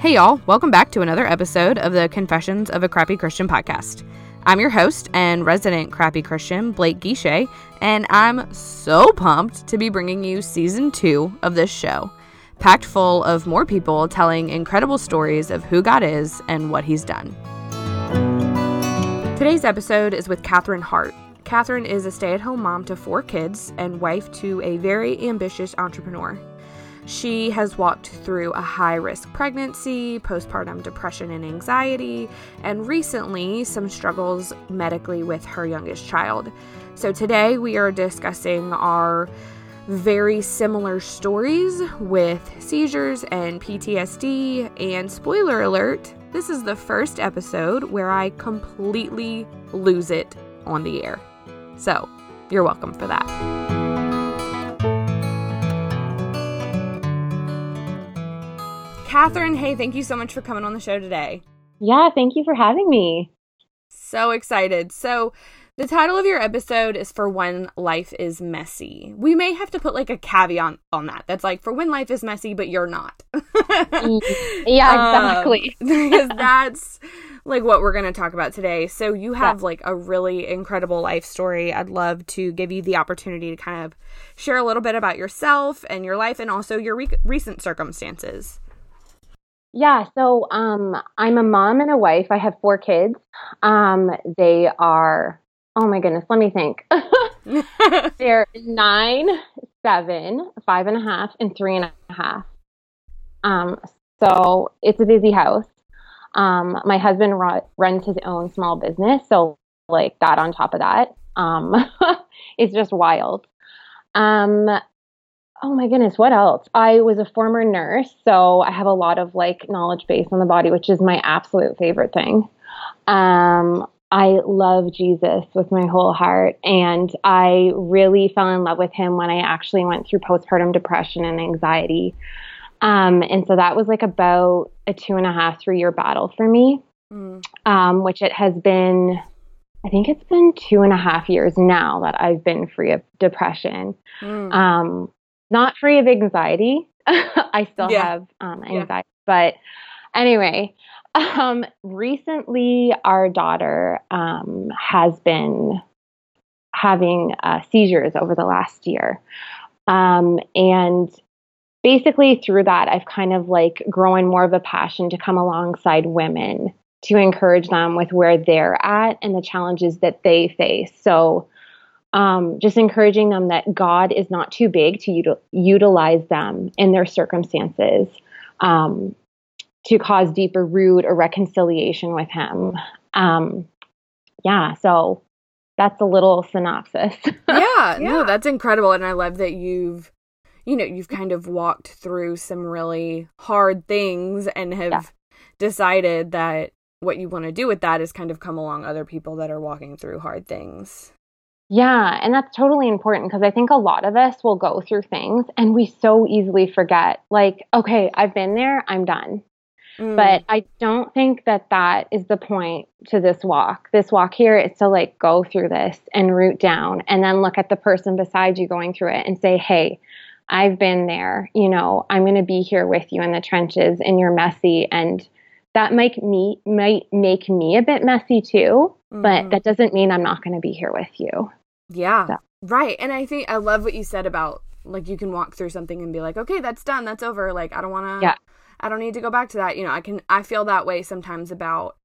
Hey, y'all, welcome back to another episode of the Confessions of a Crappy Christian podcast. I'm your host and resident crappy Christian, Blake Guichet, and I'm so pumped to be bringing you season two of this show, packed full of more people telling incredible stories of who God is and what He's done. Today's episode is with Catherine Hart. Catherine is a stay at home mom to four kids and wife to a very ambitious entrepreneur. She has walked through a high risk pregnancy, postpartum depression and anxiety, and recently some struggles medically with her youngest child. So today we are discussing our very similar stories with seizures and PTSD. And spoiler alert, this is the first episode where I completely lose it on the air. So you're welcome for that. Catherine, hey, thank you so much for coming on the show today. Yeah, thank you for having me. So excited. So, the title of your episode is For When Life is Messy. We may have to put like a caveat on that. That's like for when life is messy, but you're not. yeah, exactly. Um, because that's like what we're going to talk about today. So, you have yeah. like a really incredible life story. I'd love to give you the opportunity to kind of share a little bit about yourself and your life and also your re- recent circumstances. Yeah, so um, I'm a mom and a wife. I have four kids. Um, they are, oh my goodness, let me think. They're nine, seven, five and a half, and three and a half. Um, so it's a busy house. Um, my husband ru- runs his own small business, so like that on top of that, um, it's just wild. Um, oh my goodness, what else? I was a former nurse, so I have a lot of like knowledge base on the body, which is my absolute favorite thing. Um, I love Jesus with my whole heart, and I really fell in love with him when I actually went through postpartum depression and anxiety. Um, and so that was like about a two and a half, three year battle for me, mm. um, which it has been I think it's been two and a half years now that I've been free of depression. Mm. Um, not free of anxiety. I still yeah. have um, anxiety, yeah. but anyway, um, recently our daughter um, has been having uh, seizures over the last year, um, and basically through that, I've kind of like grown more of a passion to come alongside women to encourage them with where they're at and the challenges that they face. So um, just encouraging them that God is not too big to util- utilize them in their circumstances um, to cause deeper root or reconciliation with Him. Um, yeah, so that's a little synopsis. yeah, yeah, no, that's incredible. And I love that you've, you know, you've kind of walked through some really hard things and have yeah. decided that what you want to do with that is kind of come along other people that are walking through hard things. Yeah, and that's totally important because I think a lot of us will go through things and we so easily forget, like, okay, I've been there, I'm done. Mm. But I don't think that that is the point to this walk. This walk here is to like go through this and root down and then look at the person beside you going through it and say, hey, I've been there. You know, I'm going to be here with you in the trenches and you're messy. And that might me might make me a bit messy too, mm. but that doesn't mean I'm not going to be here with you. Yeah. Right. And I think I love what you said about like you can walk through something and be like, okay, that's done. That's over. Like, I don't want to, yeah. I don't need to go back to that. You know, I can, I feel that way sometimes about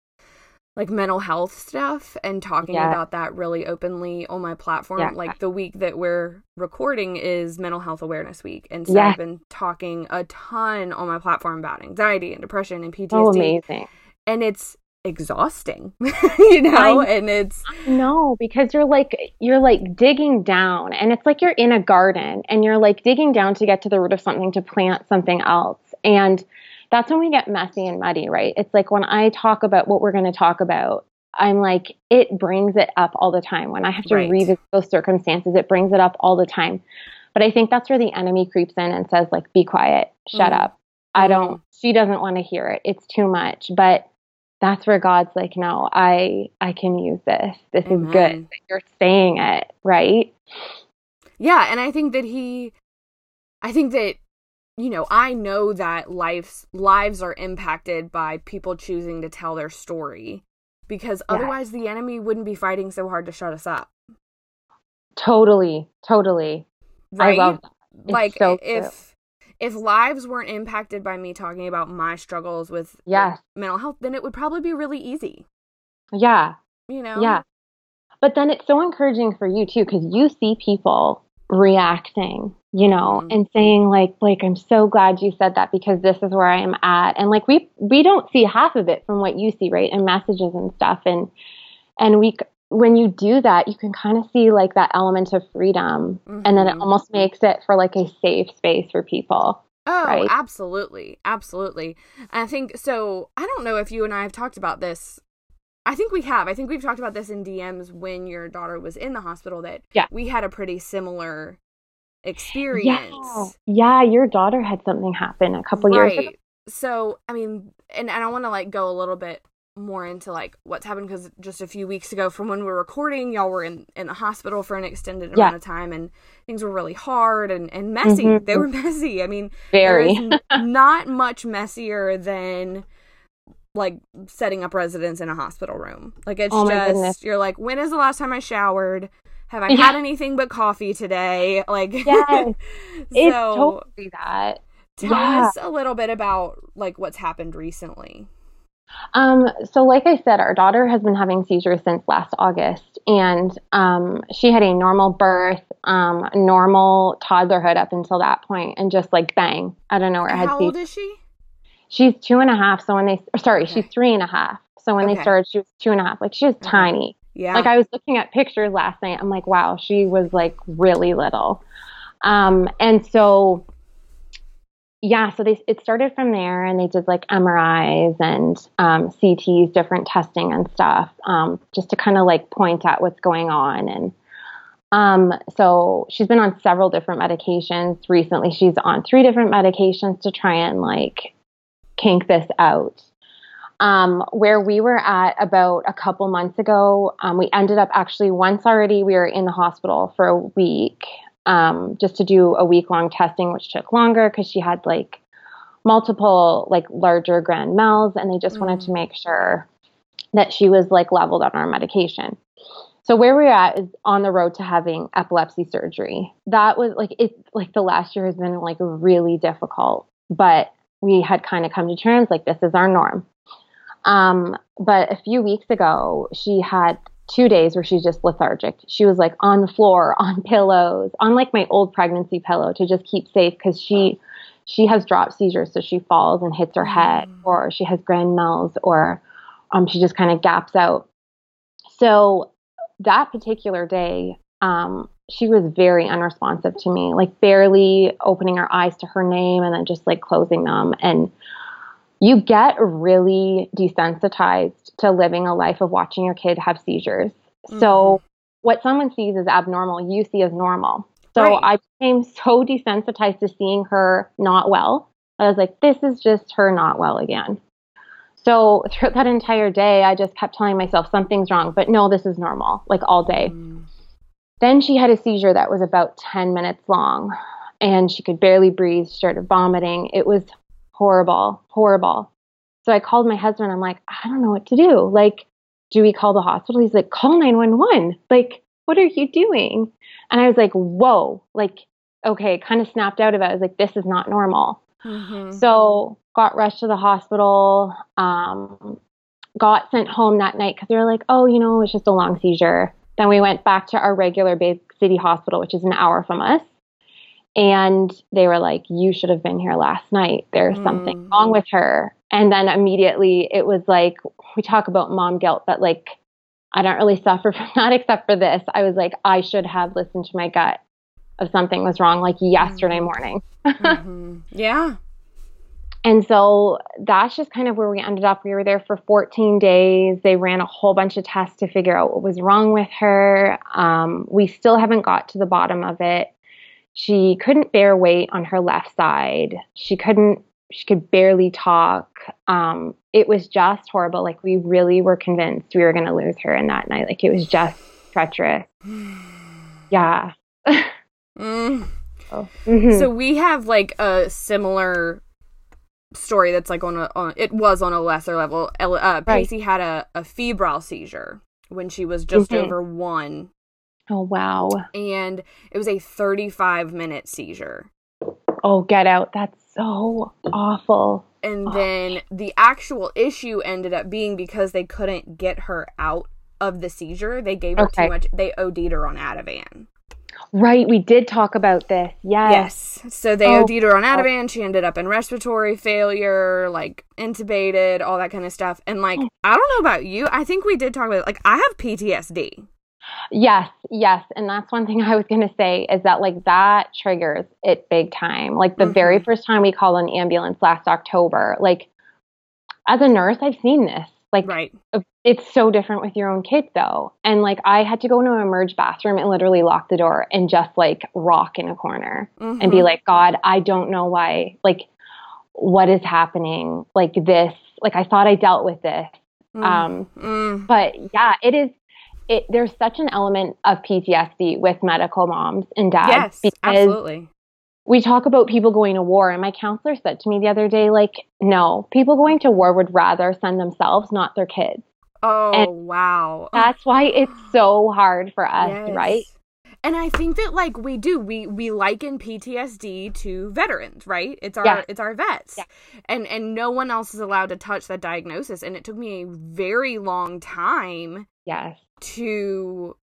like mental health stuff and talking yeah. about that really openly on my platform. Yeah. Like the week that we're recording is Mental Health Awareness Week. And so yeah. I've been talking a ton on my platform about anxiety and depression and PTSD. Oh, amazing. And it's exhausting you know I, and it's no because you're like you're like digging down and it's like you're in a garden and you're like digging down to get to the root of something to plant something else and that's when we get messy and muddy right? It's like when i talk about what we're going to talk about i'm like it brings it up all the time. When i have to right. revisit those circumstances it brings it up all the time. But i think that's where the enemy creeps in and says like be quiet. Shut mm. up. I don't she doesn't want to hear it. It's too much. But that's where God's like, no, I I can use this. This Amen. is good. You're saying it, right? Yeah, and I think that he I think that you know, I know that lives lives are impacted by people choosing to tell their story because yeah. otherwise the enemy wouldn't be fighting so hard to shut us up. Totally, totally. Right? I love that. like so if if lives weren't impacted by me talking about my struggles with yes. mental health, then it would probably be really easy. Yeah. You know. Yeah. But then it's so encouraging for you too cuz you see people reacting you know mm-hmm. and saying like like i'm so glad you said that because this is where i am at and like we we don't see half of it from what you see right and messages and stuff and and we when you do that you can kind of see like that element of freedom mm-hmm. and then it mm-hmm. almost makes it for like a safe space for people Oh, right? absolutely. Absolutely. I think so. I don't know if you and I have talked about this I think we have. I think we've talked about this in DMs when your daughter was in the hospital that yeah. we had a pretty similar experience. Yeah, yeah your daughter had something happen a couple right. years ago. So, I mean, and, and I want to like go a little bit more into like what's happened because just a few weeks ago from when we were recording y'all were in in the hospital for an extended yeah. amount of time and things were really hard and and messy mm-hmm. they were messy i mean very not much messier than like setting up residence in a hospital room. Like it's oh just goodness. you're like, when is the last time I showered? Have I yeah. had anything but coffee today? Like yes, so, it's totally that. Tell yeah. us a little bit about like what's happened recently. Um, so like I said, our daughter has been having seizures since last August and um, she had a normal birth, um, normal toddlerhood up until that point and just like bang, I don't know where I had How old is she? She's two and a half. So when they, sorry, okay. she's three and a half. So when okay. they started, she was two and a half. Like she was okay. tiny. Yeah. Like I was looking at pictures last night. I'm like, wow, she was like really little. Um, and so, yeah, so they, it started from there and they did like MRIs and um, CTs, different testing and stuff, um, just to kind of like point at what's going on. And um, so she's been on several different medications. Recently, she's on three different medications to try and like kink this out. Um, where we were at about a couple months ago, um, we ended up actually once already, we were in the hospital for a week um, just to do a week long testing, which took longer because she had like multiple, like larger grand mals, and they just mm-hmm. wanted to mm. make sure that she was like leveled on our medication. So where we're at is on the road to having epilepsy surgery. That was like it like the last year has been like really difficult, but we had kind of come to terms like this is our norm. Um, but a few weeks ago, she had two days where she's just lethargic. She was like on the floor, on pillows, on like my old pregnancy pillow to just keep safe because she she has drop seizures, so she falls and hits her head, mm. or she has grand mals, or um, she just kind of gaps out. So that particular day, um, she was very unresponsive to me, like barely opening her eyes to her name and then just like closing them. And you get really desensitized to living a life of watching your kid have seizures. Mm-hmm. So what someone sees as abnormal, you see as normal. So right. I became so desensitized to seeing her not well. I was like, this is just her not well again. So throughout that entire day, I just kept telling myself something's wrong, but no, this is normal, like all day. Mm. Then she had a seizure that was about 10 minutes long and she could barely breathe. Started vomiting. It was horrible, horrible. So I called my husband. I'm like, I don't know what to do. Like, do we call the hospital? He's like, call 911. Like, what are you doing? And I was like, whoa, like, okay, kind of snapped out of it. I was like, this is not normal. Mm-hmm. So got rushed to the hospital, um, got sent home that night because they were like, oh, you know, it's just a long seizure. Then we went back to our regular big city hospital, which is an hour from us. And they were like, You should have been here last night. There's mm. something wrong with her. And then immediately it was like, we talk about mom guilt, but like, I don't really suffer from that except for this. I was like, I should have listened to my gut of something was wrong like yesterday mm. morning. mm-hmm. Yeah. And so that's just kind of where we ended up. We were there for 14 days. They ran a whole bunch of tests to figure out what was wrong with her. Um, we still haven't got to the bottom of it. She couldn't bear weight on her left side. She couldn't, she could barely talk. Um, it was just horrible. Like we really were convinced we were going to lose her in that night. Like it was just treacherous. Yeah. mm. Mhm. So we have like a similar story that's like on a on it was on a lesser level. El- Uh, Right. Had a, a febrile seizure when she was just Mhm. over one, oh wow. and it was a 35 minute seizure. Oh, get out. That's so awful. And Oh. then the actual issue ended up being because they couldn't get her out of the seizure. They gave her Okay. too much. They OD'd her on Ativan. Right, we did talk about this. Yes. Yes. So they Oh, OD'd her on oh. Ativan. She ended up in respiratory failure, like intubated, all that kind of stuff. And like, Oh. I don't know about you. I think we did talk about it. Like, I have PTSD. Yes, yes. And that's one thing I was going to say is that like that triggers it big time. Like the very Mhm. first time we called an ambulance last October, like as a nurse, I've seen this. Like Right. it's so different with your own kid though. And like I had to go into an merge bathroom and literally lock the door and just like rock in a corner and be Mhm. like, God, I don't know why. Like, what is happening? Like this, like I thought I dealt with this. Mm. Um, Mm. but yeah, it is. It there's such an element of PTSD with medical moms and dads yes. because Absolutely. we talk about people going to war, and my counselor said to me the other day, like, no, people going to war would rather send themselves, not their kids. Oh, and wow. That's why it's so hard for us, Yes. right? And I think that like we do, we we liken PTSD to veterans, right? It's our Yeah. it's our vets. Yeah. And and no one else is allowed to touch that diagnosis. And it took me a very long time Yes. To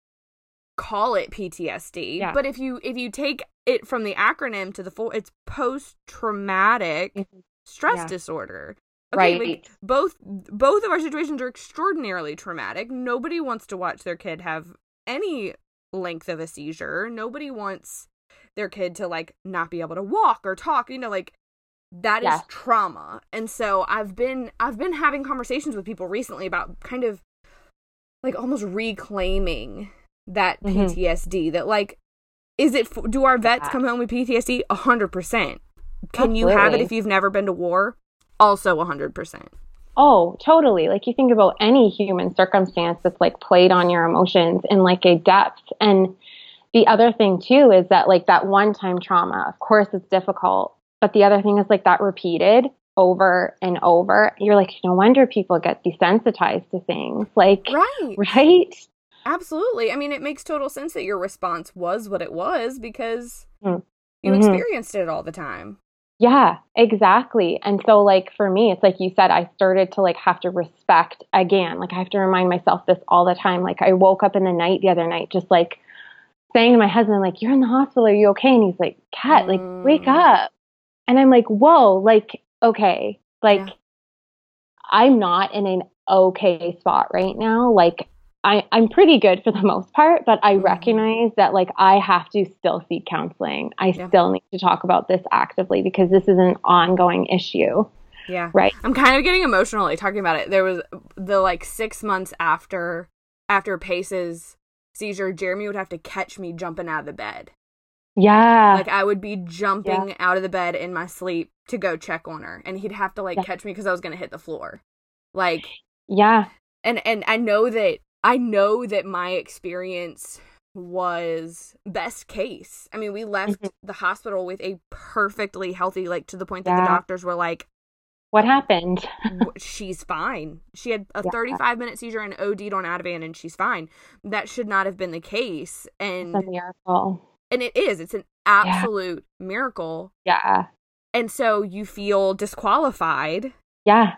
call it PTSD. Yeah. But if you if you take it from the acronym to the full it's post traumatic Mhm. stress Yeah. disorder. Right. like, both both of our situations are extraordinarily traumatic. Nobody wants to watch their kid have any length of a seizure. Nobody wants their kid to like not be able to walk or talk, you know, like that is Yes. trauma. And so I've been I've been having conversations with people recently about kind of like almost reclaiming that Mhm. PTSD that like is it do our vets Yeah. come home with PTSD 100%. Can you have it if you've never been to war? Also 100%. Oh, totally. Like you think about any human circumstance that's like played on your emotions in like a depth. And the other thing too is that like that one time trauma, of course it's difficult. But the other thing is like that repeated over and over. You're like, no wonder people get desensitized to things. Like, Right. right? Absolutely. I mean, it makes total sense that your response was what it was because Mm. you Mhm. experienced it all the time. Yeah, exactly. And so like for me, it's like you said, I started to like have to respect again. Like I have to remind myself this all the time. Like I woke up in the night the other night just like saying to my husband, like, You're in the hospital, are you okay? And he's like, Kat, like, wake Mm. up. And I'm like, Whoa, like, okay. Like Yeah. I'm not in an okay spot right now. Like I, I'm pretty good for the most part, but I Mhm. recognize that like I have to still seek counseling. I Yeah. still need to talk about this actively because this is an ongoing issue. Yeah. Right. I'm kind of getting emotional like talking about it. There was the like 6 months after after Pace's seizure, Jeremy would have to catch me jumping out of the bed. Yeah. Like I would be jumping out of the bed in my sleep to go check on her and he'd have to like Yeah. catch me cuz I was going to hit the floor. Like yeah. and and I know that I know that my experience was best case. I mean, we left Mhm. the hospital with a perfectly healthy like to the point that the doctors were like What happened? she's fine. She had a Yeah. 35 minute seizure and OD'd on Ativan and she's fine. That should not have been the case and It's a miracle. and it is. It's an absolute miracle. Yeah. And so you feel disqualified Yeah.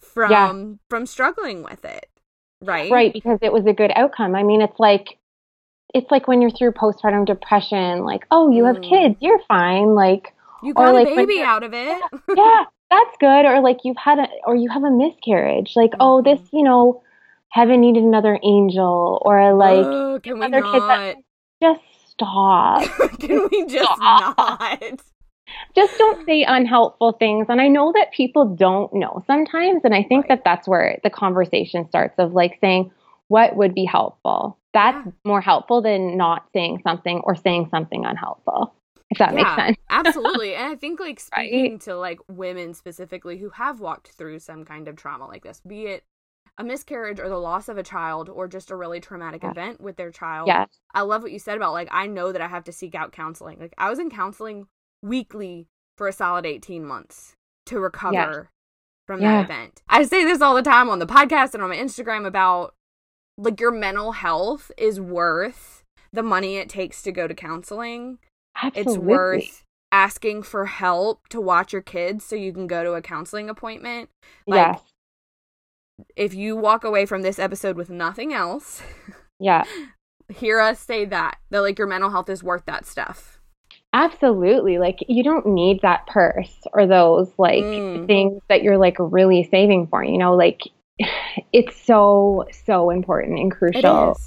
from from struggling with it. Right? Right. Because it was a good outcome. I mean, it's like, it's like when you're through postpartum depression, like, oh, you have Mm. kids, you're fine. Like, You got like a baby out of it. yeah, that's good. Or like you've had a, or you have a miscarriage. Like, oh, this, Mhm. you know, heaven needed another angel. Or like, Ugh, can we other kids not? that- just stop. can we just Stop. not? just don't say unhelpful things. And I know that people don't know sometimes. And I think Right. that that's where the conversation starts of like saying, what would be helpful? That's Yeah. more helpful than not saying something or saying something unhelpful, if that makes sense. absolutely. And I think like Right? speaking to like women specifically who have walked through some kind of trauma like this, be it a miscarriage or the loss of a child or just a really traumatic Yeah. event with their child. Yes. I love what you said about like I know that I have to seek out counseling. Like I was in counseling weekly for a solid 18 months to recover from Yeah. that event. I say this all the time on the podcast and on my Instagram about like your mental health is worth the money it takes to go to counseling. Absolutely. It's worth asking for help to watch your kids so you can go to a counseling appointment. Like yes. if you walk away from this episode with nothing else, Yeah. hear us say that that like your mental health is worth that stuff. Absolutely. Like you don't need that purse or those like Mm. things that you're like really saving for, you know, like it's so so important and crucial.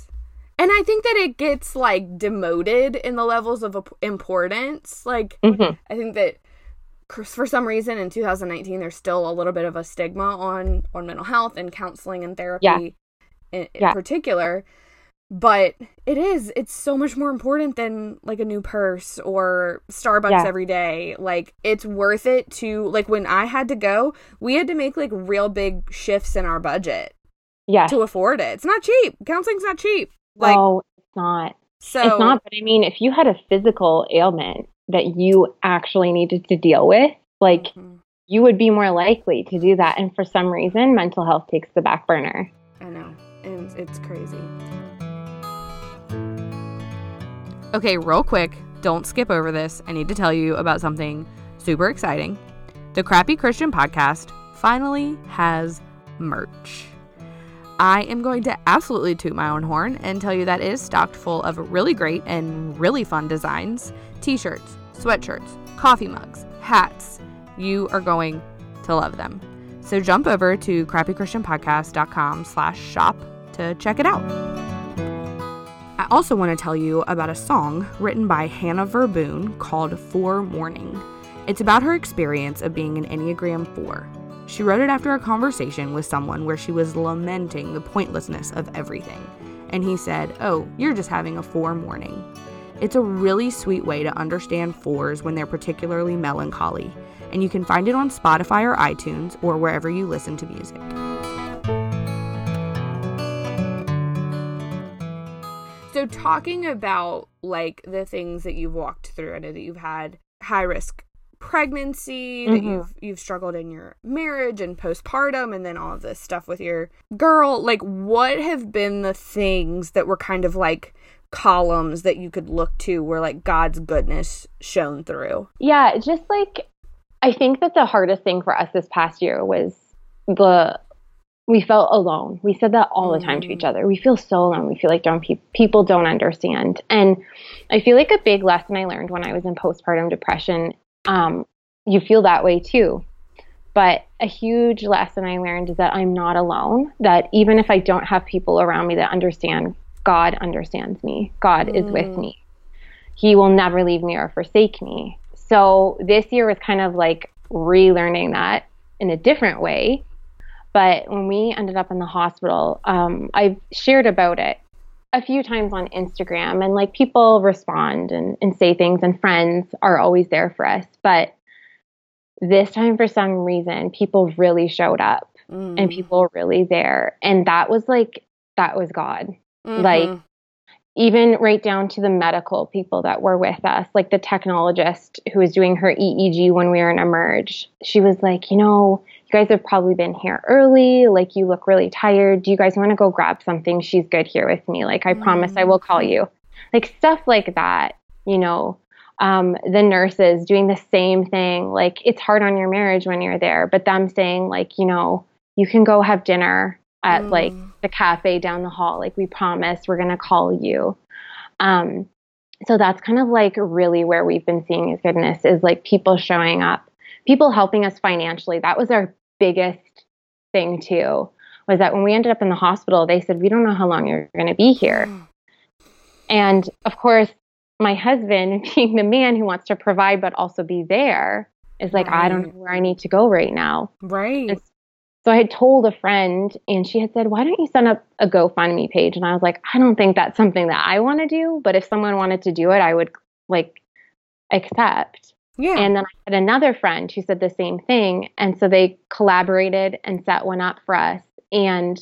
And I think that it gets like demoted in the levels of importance. Like Mhm. I think that for some reason in 2019 there's still a little bit of a stigma on on mental health and counseling and therapy Yeah. in, in Yeah. particular. But it is it's so much more important than like a new purse or Starbucks Yeah. every day. Like it's worth it to like when I had to go, we had to make like real big shifts in our budget yeah to afford it. It's not cheap. Counseling's not cheap. Like no, it's not. so it's not, but I mean, if you had a physical ailment that you actually needed to deal with, like Mhm. you would be more likely to do that. And for some reason, mental health takes the back burner. I know. And it's crazy. Okay, real quick, don't skip over this. I need to tell you about something super exciting. The Crappy Christian podcast finally has merch. I am going to absolutely toot my own horn and tell you that it is stocked full of really great and really fun designs t shirts, sweatshirts, coffee mugs, hats. You are going to love them. So jump over to crappychristianpodcast.com slash shop to check it out. I also want to tell you about a song written by Hannah Verboon called For Morning. It's about her experience of being an Enneagram 4. She wrote it after a conversation with someone where she was lamenting the pointlessness of everything. And he said, Oh, you're just having a 4 morning. It's a really sweet way to understand fours when they're particularly melancholy, and you can find it on Spotify or iTunes or wherever you listen to music. So, talking about like the things that you've walked through, I know that you've had high risk pregnancy, that Mhm. you've you've struggled in your marriage and postpartum, and then all of this stuff with your girl. Like, what have been the things that were kind of like columns that you could look to where like God's goodness shone through? Yeah, just like I think that the hardest thing for us this past year was the we felt alone. We said that all the time to each Mm. other. We feel so alone. We feel like don't pe- people don't understand. And I feel like a big lesson I learned when I was in postpartum depression, um, you feel that way too. But a huge lesson I learned is that I'm not alone. That even if I don't have people around me that understand, God understands me. God is with Mm. me. He will never leave me or forsake me. So this year was kind of like relearning that in a different way. But when we ended up in the hospital, um, I've shared about it a few times on Instagram, and like people respond and, and say things, and friends are always there for us. But this time, for some reason, people really showed up Mm. and people were really there. And that was like, that was God like, Mhm. even right down to the medical people that were with us, like the technologist who was doing her EEG when we were in Emerge. She was like, you know, you guys have probably been here early. Like, you look really tired. Do you guys want to go grab something? She's good here with me. Like, I promise I will call you. Like, stuff like that, you know. Um, the nurses doing the same thing. Like, it's hard on your marriage when you're there, but them saying, like, you know, you can go have dinner at like Mm. the cafe down the hall. Like we promise we're gonna call you. Um, so that's kind of like really where we've been seeing his goodness is like people showing up, people helping us financially. That was our biggest thing too. Was that when we ended up in the hospital, they said we don't know how long you're going to be here. And of course, my husband, being the man who wants to provide but also be there, is like, I don't know where I need to go right now. Right. So I had told a friend, and she had said, Why don't you send up a GoFundMe page? And I was like, I don't think that's something that I want to do, but if someone wanted to do it, I would like accept. Yeah. And then I had another friend who said the same thing. And so they collaborated and set one up for us. And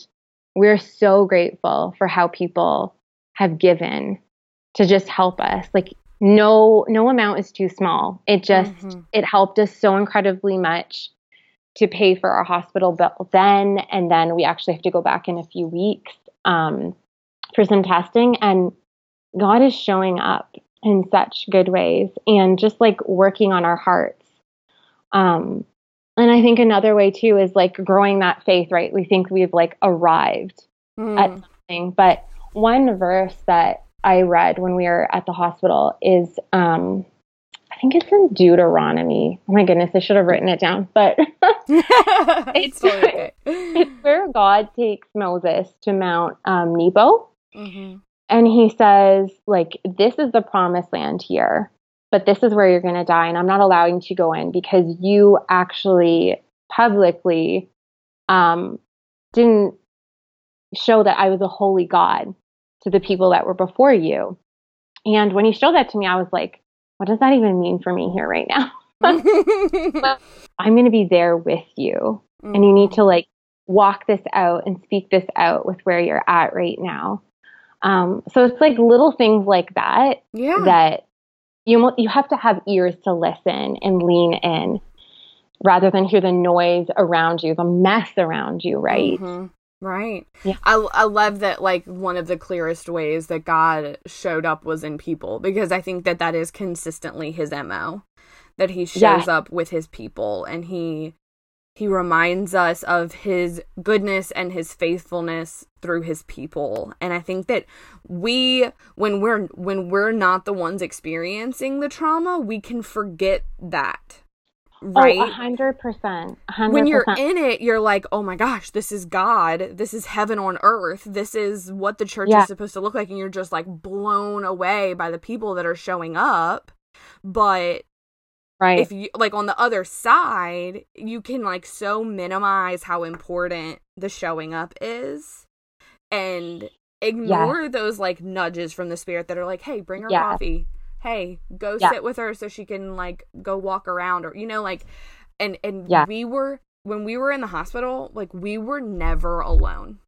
we're so grateful for how people have given to just help us. Like no no amount is too small. It just mm-hmm. it helped us so incredibly much to pay for our hospital bill then and then we actually have to go back in a few weeks um, for some testing and God is showing up in such good ways and just like working on our hearts. Um, and I think another way too is like growing that faith, right? We think we've like arrived mm. at something, but one verse that I read when we were at the hospital is um, I think it's in Deuteronomy. Oh my goodness, I should have written it down, but it's, it's where God takes Moses to Mount um, Nebo. Mm-hmm. And he says, like, this is the promised land here, but this is where you're going to die. And I'm not allowing you to go in because you actually publicly um, didn't show that I was a holy God to the people that were before you. And when he showed that to me, I was like, what does that even mean for me here right now? I'm going to be there with you. Mm. And you need to like walk this out and speak this out with where you're at right now. Um, so it's like little things like that yeah. that you you have to have ears to listen and lean in rather than hear the noise around you, the mess around you, right? Mm-hmm. Right. Yeah. I, I love that, like, one of the clearest ways that God showed up was in people because I think that that is consistently his MO. That he shows yeah. up with his people and he he reminds us of his goodness and his faithfulness through his people and i think that we when we're when we're not the ones experiencing the trauma we can forget that right? Oh, 100%, 100%. When you're in it, you're like, oh my gosh, this is God. This is heaven on earth. This is what the church yeah. is supposed to look like. And you're just like blown away by the people that are showing up. But right. If you like on the other side you can like so minimize how important the showing up is and ignore those like nudges from the spirit that are like hey bring her coffee. Hey go yeah. sit with her so she can like go walk around or you know like and and yeah. we were when we were in the hospital like we were never alone.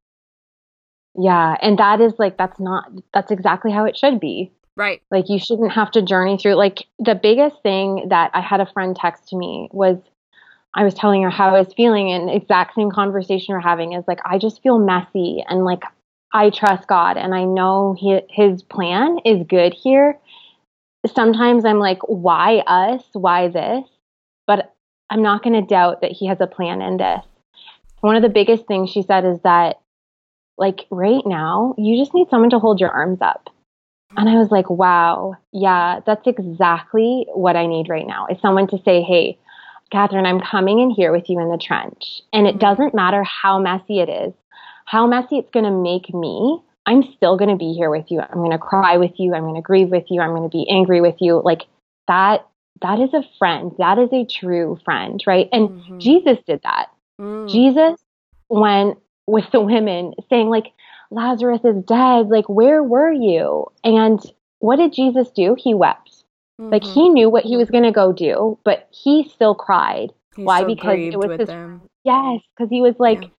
Yeah and that is like that's not that's exactly how it should be right like you shouldn't have to journey through like the biggest thing that i had a friend text to me was i was telling her how i was feeling and exact same conversation we're having is like i just feel messy and like i trust god and i know he, his plan is good here sometimes I'm like, why us? Why this? But I'm not going to doubt that he has a plan in this. One of the biggest things she said is that, like, right now, you just need someone to hold your arms up. And I was like, wow, yeah, that's exactly what I need right now is someone to say, hey, Catherine, I'm coming in here with you in the trench. And it mm-hmm. doesn't matter how messy it is, how messy it's going to make me. I'm still going to be here with you. I'm going to cry with you. I'm going to grieve with you. I'm going to be angry with you. Like that, that is a friend. That is a true friend, right? And mm-hmm. Jesus did that. Mm. Jesus went with the women saying, like, Lazarus is dead. Like, where were you? And what did Jesus do? He wept. Mm-hmm. Like, he knew what he was going to go do, but he still cried. He's Why? So because it was his. Them. Yes, because he was like, yeah.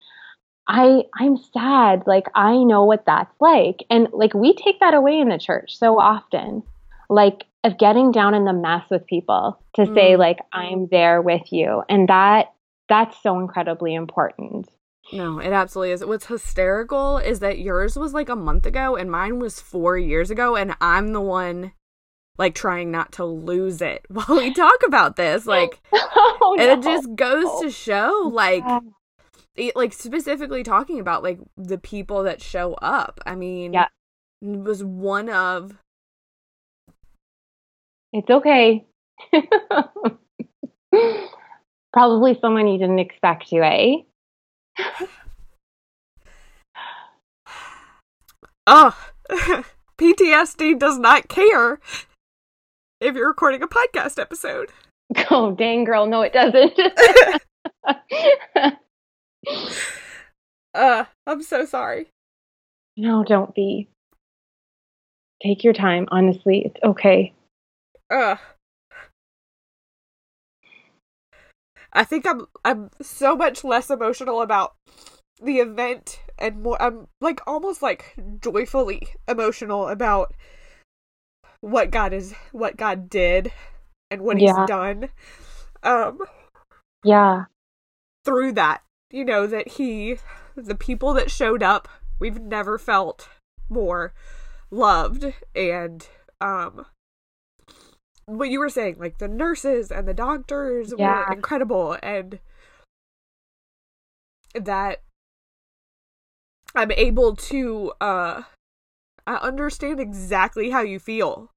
I I'm sad. Like I know what that's like. And like we take that away in the church so often. Like of getting down in the mess with people to mm. say like I'm there with you. And that that's so incredibly important. No, it absolutely is. What's hysterical is that yours was like a month ago and mine was 4 years ago and I'm the one like trying not to lose it while we talk about this like oh, no. it just goes to show like it, like specifically talking about like the people that show up. I mean, yeah, it was one of. It's okay. Probably someone you didn't expect to, eh? Oh, PTSD does not care if you're recording a podcast episode. Oh, dang, girl. No, it doesn't. uh, I'm so sorry. No, don't be. Take your time, honestly. It's okay. Uh. I think I'm I'm so much less emotional about the event and more I'm like almost like joyfully emotional about what God is what God did and what Yeah. he's done um Yeah. through that you know that he the people that showed up we've never felt more loved and um what you were saying like the nurses and the doctors Yeah. were incredible and that i'm able to uh I understand exactly how you feel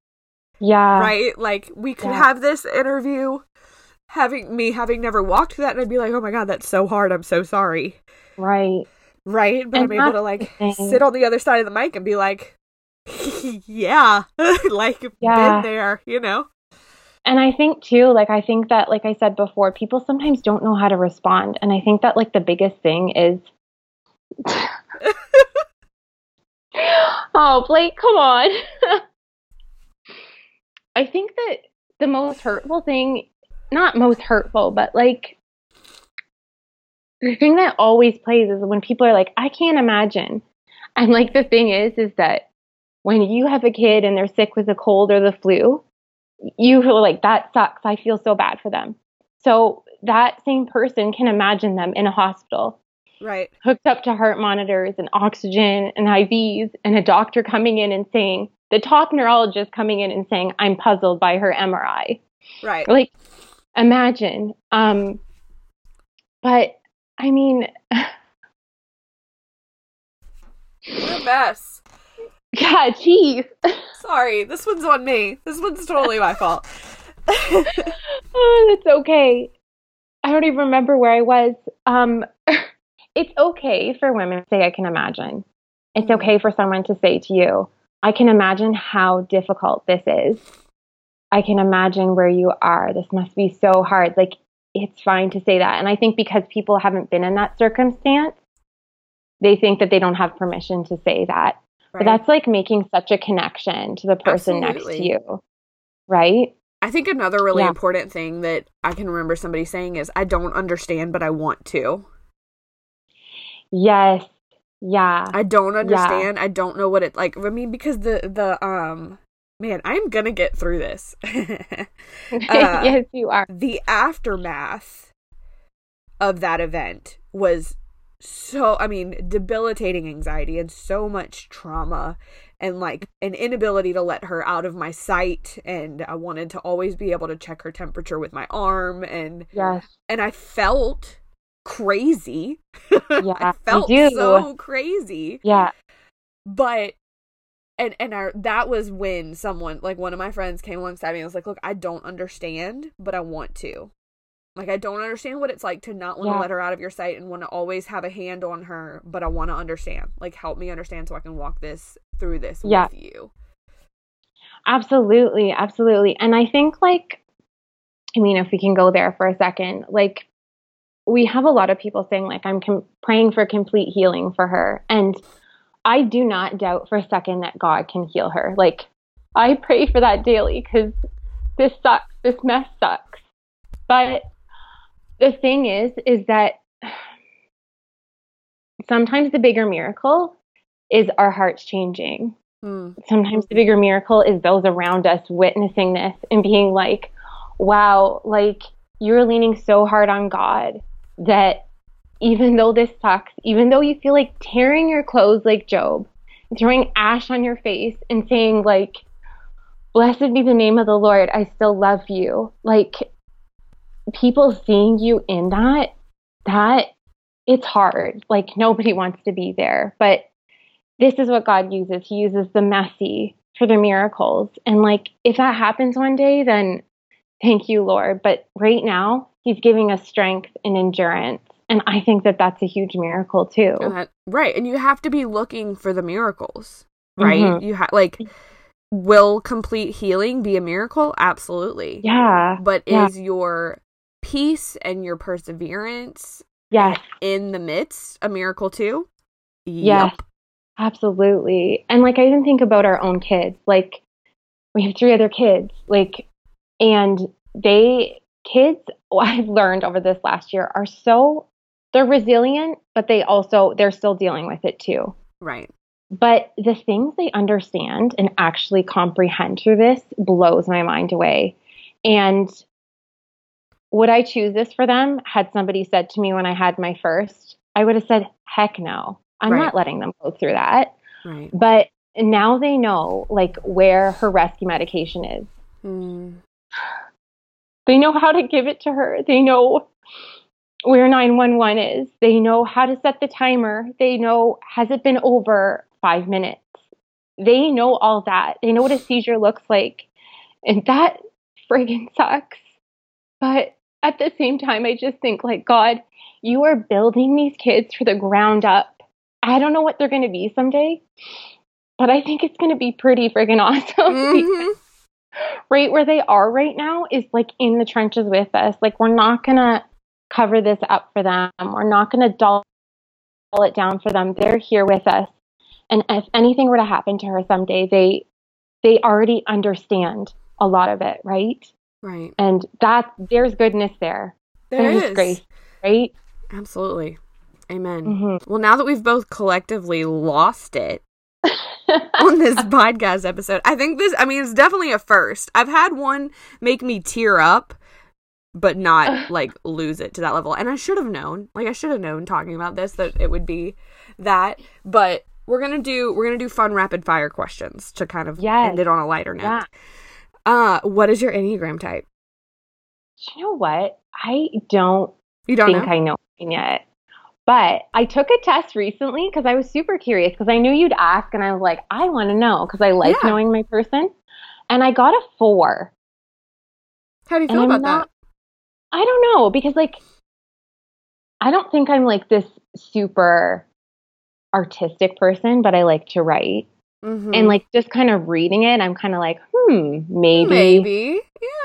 Yeah. right? Like we could Yeah. have this interview having me having never walked through that and I'd be like, "Oh my god, that's so hard. I'm so sorry." Right. Right? But And I'm able to like sit on the other side of the mic and be like, "Yeah, like Yeah. been there, you know." And I think too, like I think that like I said before, people sometimes don't know how to respond. And I think that like the biggest thing is Oh, Blake, come on. I think that the most hurtful thing, not most hurtful, but like the thing that always plays is when people are like, I can't imagine. And like the thing is, is that when you have a kid and they're sick with a cold or the flu, you feel like that sucks. I feel so bad for them. So that same person can imagine them in a hospital Right. hooked up to heart monitors and oxygen and IVs, and a doctor coming in and saying, the top neurologist coming in and saying, I'm puzzled by her MRI. Right. Like, imagine. Um, but I mean, What a mess. God, jeez. Sorry, this one's on me. This one's totally my fault. oh, it's okay. I don't even remember where I was. Um, it's okay for women to say, I can imagine. It's Mhm. okay for someone to say to you, I can imagine how difficult this is. I can imagine where you are. This must be so hard. Like, it's fine to say that. And I think because people haven't been in that circumstance, they think that they don't have permission to say that. But Right. that's like making such a connection to the person next to you. Right? I think another really Yeah. important thing that I can remember somebody saying is, "I don't understand, but I want to." Yes. Yeah. I don't understand. I don't know what it like. I mean, because the the um man, I'm gonna get through this. Uh, yes, you are. the aftermath of that event was so I mean, debilitating anxiety and so much trauma and like an inability to let her out of my sight and I wanted to always be able to check her temperature with my arm and Yes. and I felt crazy. Yeah, I felt so crazy Yeah. but and and I, that was when someone like one of my friends came alongside me and was like look i don't understand but i want to like i don't understand what it's like to not want to Yeah. let her out of your sight and want to always have a hand on her but i want to understand like help me understand so i can walk this through this Yeah. with you Absolutely. Absolutely. And I think, like, I mean, if we can go there for a second, like, we have a lot of people saying, like, I'm com- praying for complete healing for her. And I do not doubt for a second that God can heal her. Like, I pray for that daily because this sucks. This mess sucks. But the thing is, is that sometimes the bigger miracle is our hearts changing Hmm. sometimes the bigger miracle is those around us witnessing this and being like, wow, like you're leaning so hard on God that even though this sucks, even though you feel like tearing your clothes like Job, throwing ash on your face and saying, like, blessed be the name of the Lord, I still love you. Like, people seeing you in that, that it's hard. Like, nobody wants to be there. But this is what God uses. He uses the messy for the miracles. And like if that happens one day, then thank you, Lord. But right now, He's giving us strength and endurance. And I think that that's a huge miracle too. Right and you have to be looking for the miracles right Mhm. you have like will complete healing be a miracle absolutely Yeah. but Yeah. is your peace and your perseverance Yes. in the midst a miracle too Yes. Yep. Absolutely. And like I even think about our own kids. Like we have three other kids. Like and they kids I've learned over this last year are so they're resilient, but they also they're still dealing with it too. Right. But the things they understand and actually comprehend through this blows my mind away. And would I choose this for them? Had somebody said to me when I had my first, I would have said, heck no. I'm Right. not letting them go through that. Right. But now they know like where her rescue medication is. Mm. They know how to give it to her. They know where 911 is. They know how to set the timer. They know has it been over 5 minutes. They know all that. They know what a seizure looks like. And that friggin' sucks. But at the same time I just think like god, you are building these kids for the ground up. I don't know what they're going to be someday, but I think it's going to be pretty friggin' awesome. Mhm. right where they are right now is like in the trenches with us. Like we're not gonna cover this up for them. We're not gonna dull it down for them. They're here with us. And if anything were to happen to her someday, they they already understand a lot of it, right? Right. And that there's goodness there. There there's is. grace, right? Absolutely. Amen. Mhm. Well, now that we've both collectively lost it on this podcast episode, I think this, I mean, it's definitely a first. I've had one make me tear up, but not like lose it to that level. And I should have known, like, I should have known talking about this that it would be that. But we're going to do, we're going to do fun rapid fire questions to kind of Yes. end it on a lighter note. Yeah. Uh, what is your Enneagram type? you know what? I don't You don't think know? I know yet. But I took a test recently because I was super curious because I knew you'd ask and I was like, I want to know because I like Yeah. knowing my person. And I got a four. How do you feel I'm about not- I don't know because like I don't think I'm like this super artistic person, but I like to write. Mhm. And like just kind of reading it, I'm kind of like, hmm, maybe, maybe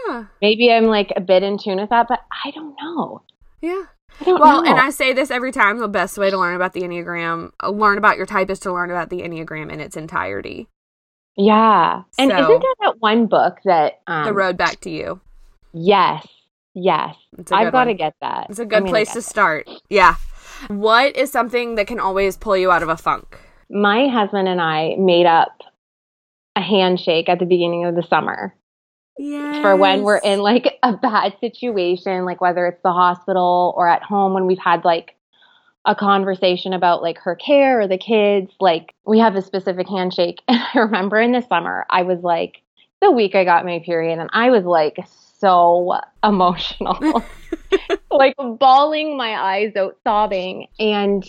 yeah, maybe. I'm like a bit in tune with that, but I don't know. Yeah. I don't Well, know. and I say this every time the best way to learn about the Enneagram, uh, learn about your type is to learn about the Enneagram in its entirety. yeah. And So- isn't there that one book that um, the road back to you. Yes, yes. I've got to get that. It's a good place to start. Yeah. What is something that can always pull you out of a funk? My husband and I made up a handshake at the beginning of the summer Yeah. for when we're in like a bad situation, like whether it's the hospital or at home when we've had like a conversation about like her care or the kids. Like we have a specific handshake. And I remember in the summer, I was like, the week I got my period, and I was like so emotional, like bawling my eyes out, sobbing. And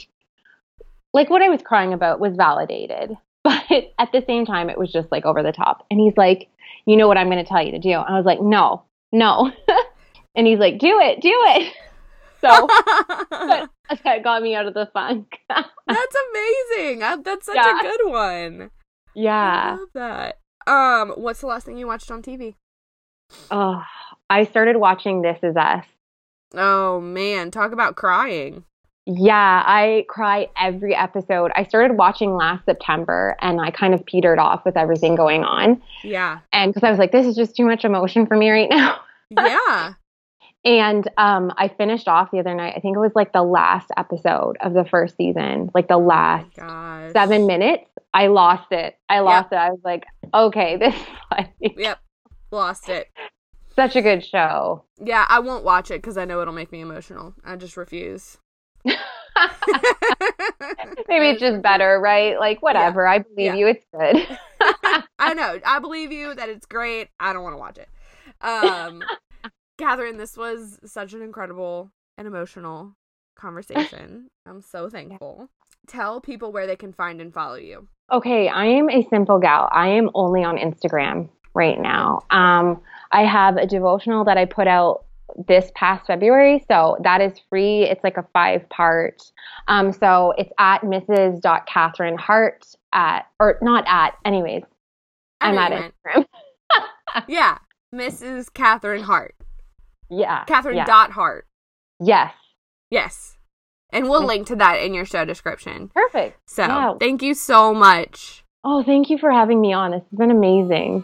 like what I was crying about was validated. But at the same time, it was just like over the top. And he's like, you know what I'm going to tell you to do? And I was like, no, no. and he's like, do it, do it. So that got me out of the funk. That's amazing. I- That's such Yeah. a good one. I yeah. love that. Um, what's the last thing you watched on TV? Oh, I started watching This Is Us. Oh man, talk about crying. Yeah, I cry every episode. I started watching last September and I kind of petered off with everything going on. Yeah. And because I was like, this is just too much emotion for me right now. Yeah. And um, I finished off the other night. I think it was like the last episode of the first season, like the last Gosh. seven minutes. I lost it. I lost it. I was like, okay, this like Yep. Lost it. such a good show. Yeah, I won't watch it because I know it'll make me emotional. I just refuse. Maybe it's just better, right? Like, whatever. I believe Yeah. you. It's good. I know. I believe you that it's great. I don't want to watch it. Um, Catherine, this was such an incredible and emotional conversation. I'm so thankful. Tell people where they can find and follow you. Okay, I am a simple gal. I am only on Instagram right now. Um, I have a devotional that I put out this past February, so that is free. It's like a five part. Um, so it's at Mrs. Catherine Hart at or not at. Anyways, I'm at. Instagram. Yeah, Mrs. Catherine Hart. Yeah, Catherine yeah. dot Hart. Yes, Yes. And we'll link to that in your show description. perfect. So Yeah. thank you so much. Oh, thank you for having me on. This has been amazing.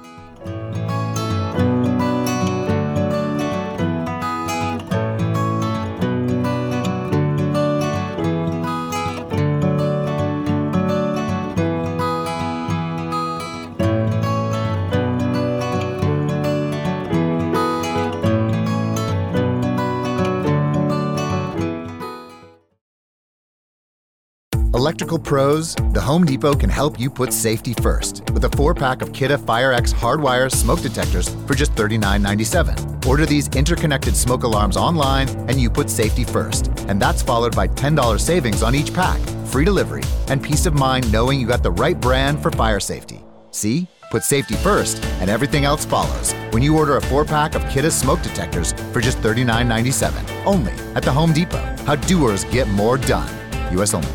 Electrical pros, the Home Depot can help you put safety first with a four pack of Kidde FireX hardwire smoke detectors for just $39.97. Order these interconnected smoke alarms online and you put safety first. And that's followed by $10 savings on each pack, free delivery, and peace of mind knowing you got the right brand for fire safety. See? Put safety first, and everything else follows when you order a four pack of Kidde smoke detectors for just $39.97. Only at the Home Depot. How doers get more done. U.S. only.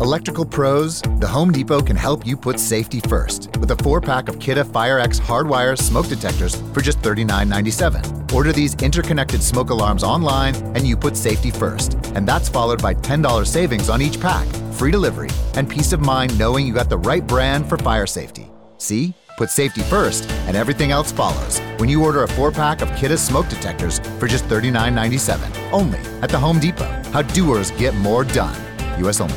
Electrical pros, the Home Depot can help you put safety first with a four pack of Kidde FireX hardwire smoke detectors for just $39.97. Order these interconnected smoke alarms online and you put safety first. And that's followed by $10 savings on each pack, free delivery, and peace of mind knowing you got the right brand for fire safety. See? Put safety first, and everything else follows when you order a four pack of Kidde smoke detectors for just $39.97. Only at the Home Depot. How doers get more done. U.S. only.